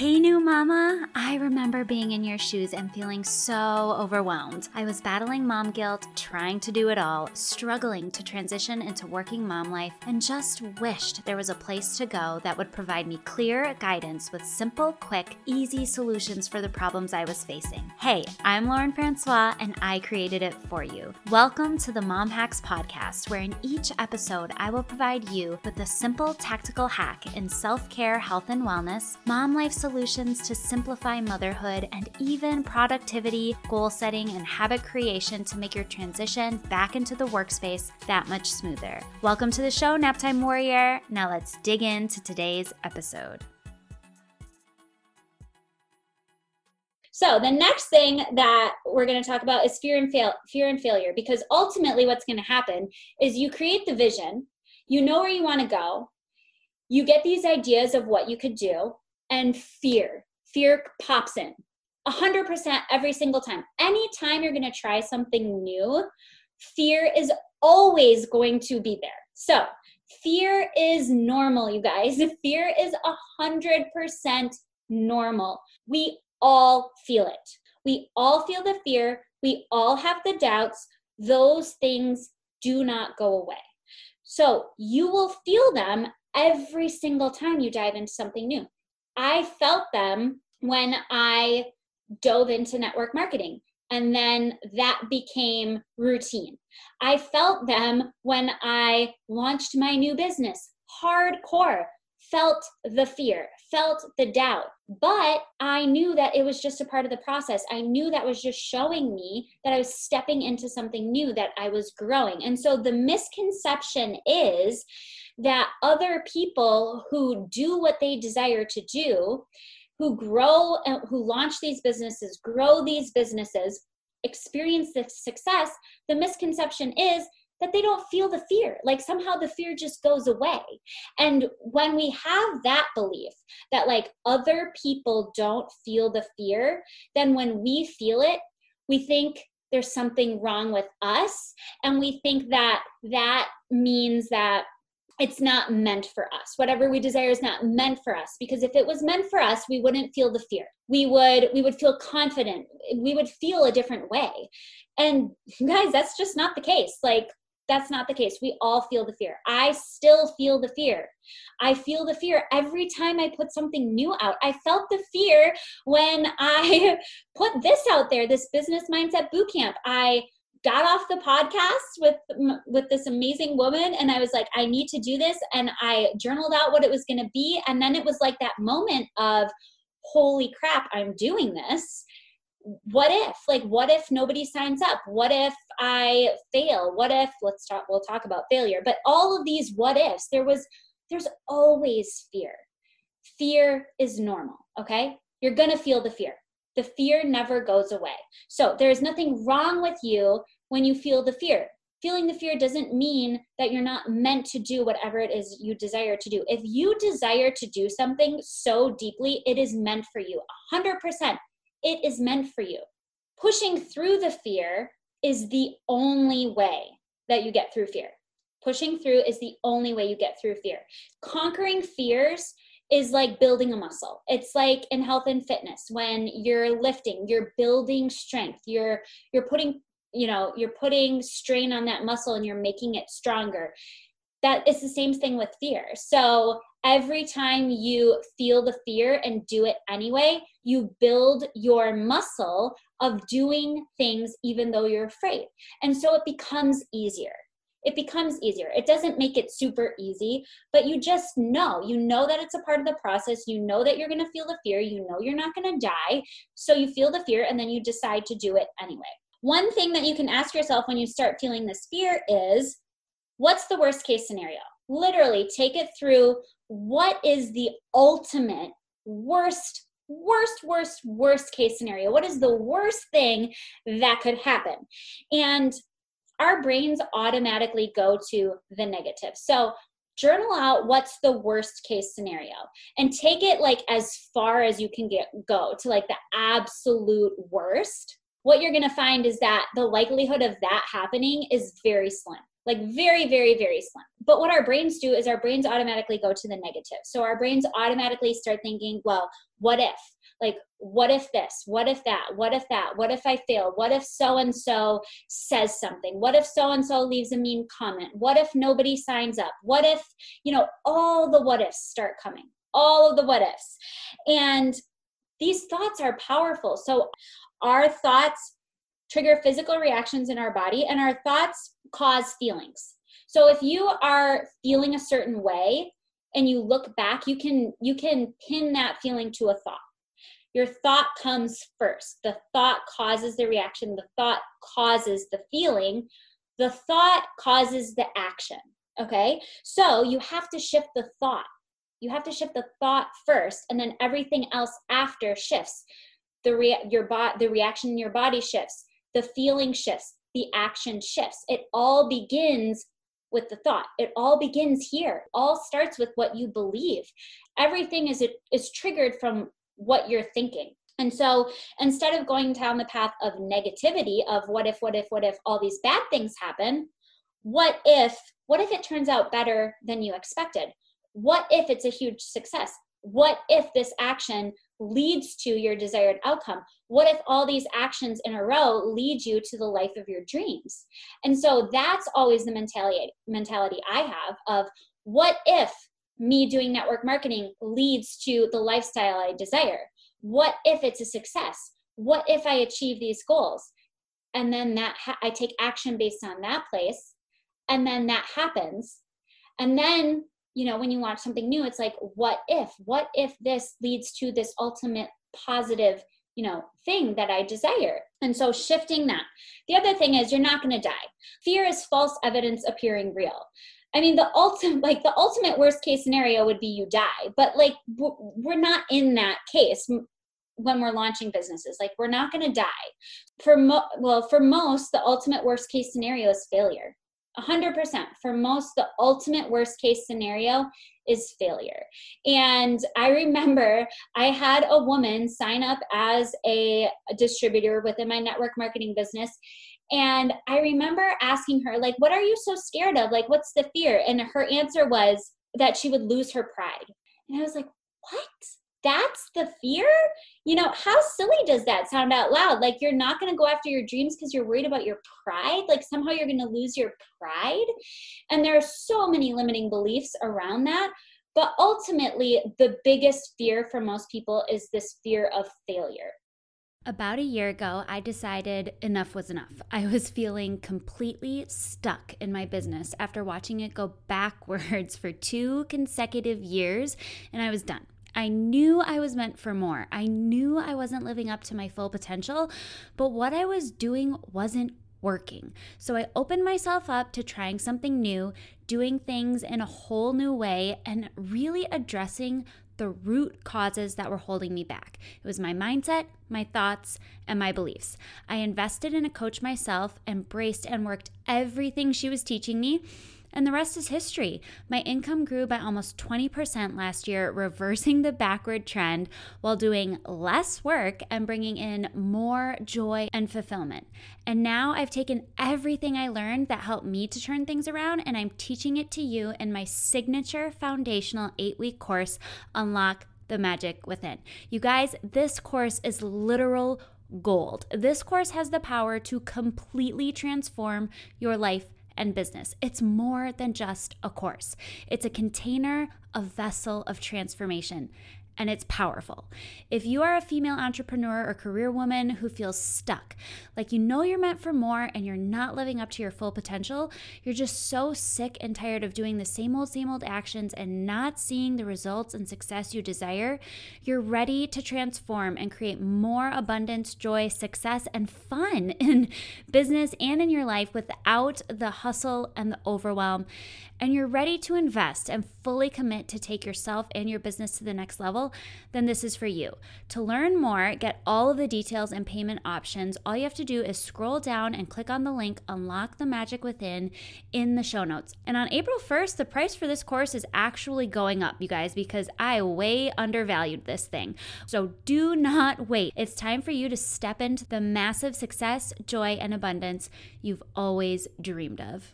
Hey, new mama. I remember being in your shoes and feeling so overwhelmed. I was battling mom guilt, trying to do it all, struggling to transition into working mom life, and just wished there was a place to go that would provide me clear guidance with simple, quick, easy solutions for the problems I was facing. Hey, I'm Lauren Francois, and I created it for you. Welcome to the Mom Hacks Podcast, where in each episode, I will provide you with a simple tactical hack in self care, health, and wellness, mom life solutions to simplify motherhood, and even productivity, goal setting, and habit creation to make your transition back into the workspace that much smoother. Welcome to the show, Naptime Warrior. Now let's dig into today's episode. So the next thing that we're going to talk about is fear and fail, fear and failure, because ultimately what's going to happen is you create the vision, you know where you want to go, you get these ideas of what you could do, and fear. Fear pops in 100% every single time. Anytime you're going to try something new, fear is always going to be there. So, fear is normal, you guys. Fear is 100% normal. We all feel it. We all feel the fear. We all have the doubts. Those things do not go away. So, you will feel them every single time you dive into something new. I felt them when I dove into network marketing. And then that became routine. I felt them when I launched my new business, hardcore, felt the fear, felt the doubt. But I knew that it was just a part of the process. I knew that was just showing me that I was stepping into something new, that I was growing. And so the misconception is that other people who do what they desire to do, who grow, uh, who launch these businesses, grow these businesses, experience the success, the misconception is that they don't feel the fear. Like somehow the fear just goes away. And when we have that belief that like other people don't feel the fear, then when we feel it, we think there's something wrong with us. And we think that that means that it's not meant for us. Whatever we desire is not meant for us because if it was meant for us, we wouldn't feel the fear. We would we would feel confident. We would feel a different way. And guys, that's just not the case. Like that's not the case. We all feel the fear. I still feel the fear. I feel the fear every time I put something new out. I felt the fear when I put this out there, this business mindset bootcamp. I got off the podcast with with this amazing woman and i was like i need to do this and i journaled out what it was going to be and then it was like that moment of holy crap i'm doing this what if like what if nobody signs up what if i fail what if let's talk we'll talk about failure but all of these what ifs there was there's always fear fear is normal okay you're to feel the fear the fear never goes away. So there is nothing wrong with you when you feel the fear. Feeling the fear doesn't mean that you're not meant to do whatever it is you desire to do. If you desire to do something so deeply, it is meant for you. 100%. It is meant for you. Pushing through the fear is the only way that you get through fear. Pushing through is the only way you get through fear. Conquering fears is like building a muscle. It's like in health and fitness when you're lifting, you're building strength. You're you're putting, you know, you're putting strain on that muscle and you're making it stronger. That is the same thing with fear. So every time you feel the fear and do it anyway, you build your muscle of doing things even though you're afraid. And so it becomes easier it becomes easier. It doesn't make it super easy, but you just know. You know that it's a part of the process. You know that you're going to feel the fear. You know you're not going to die. So you feel the fear and then you decide to do it anyway. One thing that you can ask yourself when you start feeling this fear is what's the worst case scenario? Literally take it through what is the ultimate worst worst, worst, worst case scenario? What is the worst thing that could happen? And our brains automatically go to the negative. So journal out what's the worst case scenario and take it like as far as you can get go to like the absolute worst what you're going to find is that the likelihood of that happening is very slim like very, very, very slim. But what our brains do is our brains automatically go to the negative. So our brains automatically start thinking, well, what if? Like, what if this? What if that? What if that? What if I fail? What if so and so says something? What if so and so leaves a mean comment? What if nobody signs up? What if, you know, all the what ifs start coming, all of the what ifs. And these thoughts are powerful. So our thoughts trigger physical reactions in our body, and our thoughts cause feelings. So if you are feeling a certain way and you look back, you can you can pin that feeling to a thought. Your thought comes first. The thought causes the reaction, the thought causes the feeling, the thought causes the action. Okay? So you have to shift the thought. You have to shift the thought first and then everything else after shifts. The rea- your body the reaction in your body shifts the feeling shifts, the action shifts. It all begins with the thought. It all begins here. All starts with what you believe. Everything is is triggered from what you're thinking. And so instead of going down the path of negativity of what if what if what if all these bad things happen, what if what if it turns out better than you expected? What if it's a huge success? What if this action leads to your desired outcome? What if all these actions in a row lead you to the life of your dreams? And so that's always the mentality mentality I have of what if me doing network marketing leads to the lifestyle I desire? What if it's a success? What if I achieve these goals? And then that ha- I take action based on that place and then that happens. And then you know when you watch something new it's like what if what if this leads to this ultimate positive you know thing that i desire? And so shifting that. The other thing is you're not going to die. Fear is false evidence appearing real. I mean the ultimate like the ultimate worst case scenario would be you die but like we're not in that case when we're launching businesses. Like we're not going to die. For mo- well for most the ultimate worst case scenario is failure 100% for most the ultimate worst case scenario is failure. And i remember i had a woman sign up as a, distributor within my network marketing business. And i remember asking her like what are you so scared of? Like what's the fear? And her answer was that she would lose her pride. And i was like what that's the fear? You know how silly does that sound out loud? Like you're not going to go after your dreams because you're worried about your pride? Like somehow you're going to lose your pride? And there are so many limiting beliefs around that but ultimately the biggest fear for most people is this fear of failure. About a year ago, I decided enough was enough. I was feeling completely stuck in my business after watching it go backwards for two consecutive years, and I was done. I knew I was meant for more. I knew I wasn't living up to my full potential, but what I was doing wasn't working. So I opened myself up to trying something new, doing things in a whole new way, and really addressing the root causes that were holding me back. It was my mindset, my thoughts, and my beliefs. I invested in a coach myself, embraced and worked everything she was teaching me and the rest is history. My income grew by almost 20% last year, reversing the backward trend while doing less work and bringing in more joy and fulfillment. And now I've taken everything I learned that helped me to turn things around and I'm teaching it to you in my signature foundational eight week course, Unlock the Magic Within. You guys, this course is literal gold. This course has the power to completely transform your life and business. It's more than just a course, it's a container, a vessel of transformation and it's powerful. If you are a female entrepreneur or career woman who feels stuck, like you know you're meant for more and you're not living up to your full potential, you're just so sick and tired of doing the same old, same old actions and not seeing the results and success you desire, you're ready to transform and create more abundance, joy, success, and fun in business and in your life without the hustle and the overwhelm and you're ready to invest and fully commit to take yourself and your business to the next then this is for you. To learn more, get all of the details and payment options, all you have to do is scroll down and click on the link Unlock the Magic Within in the show notes. And on April 1st, the price for this course is actually going up, you guys, because I way undervalued this thing. So do not wait. It's time for you to step into the massive success, joy, and abundance you've always dreamed of.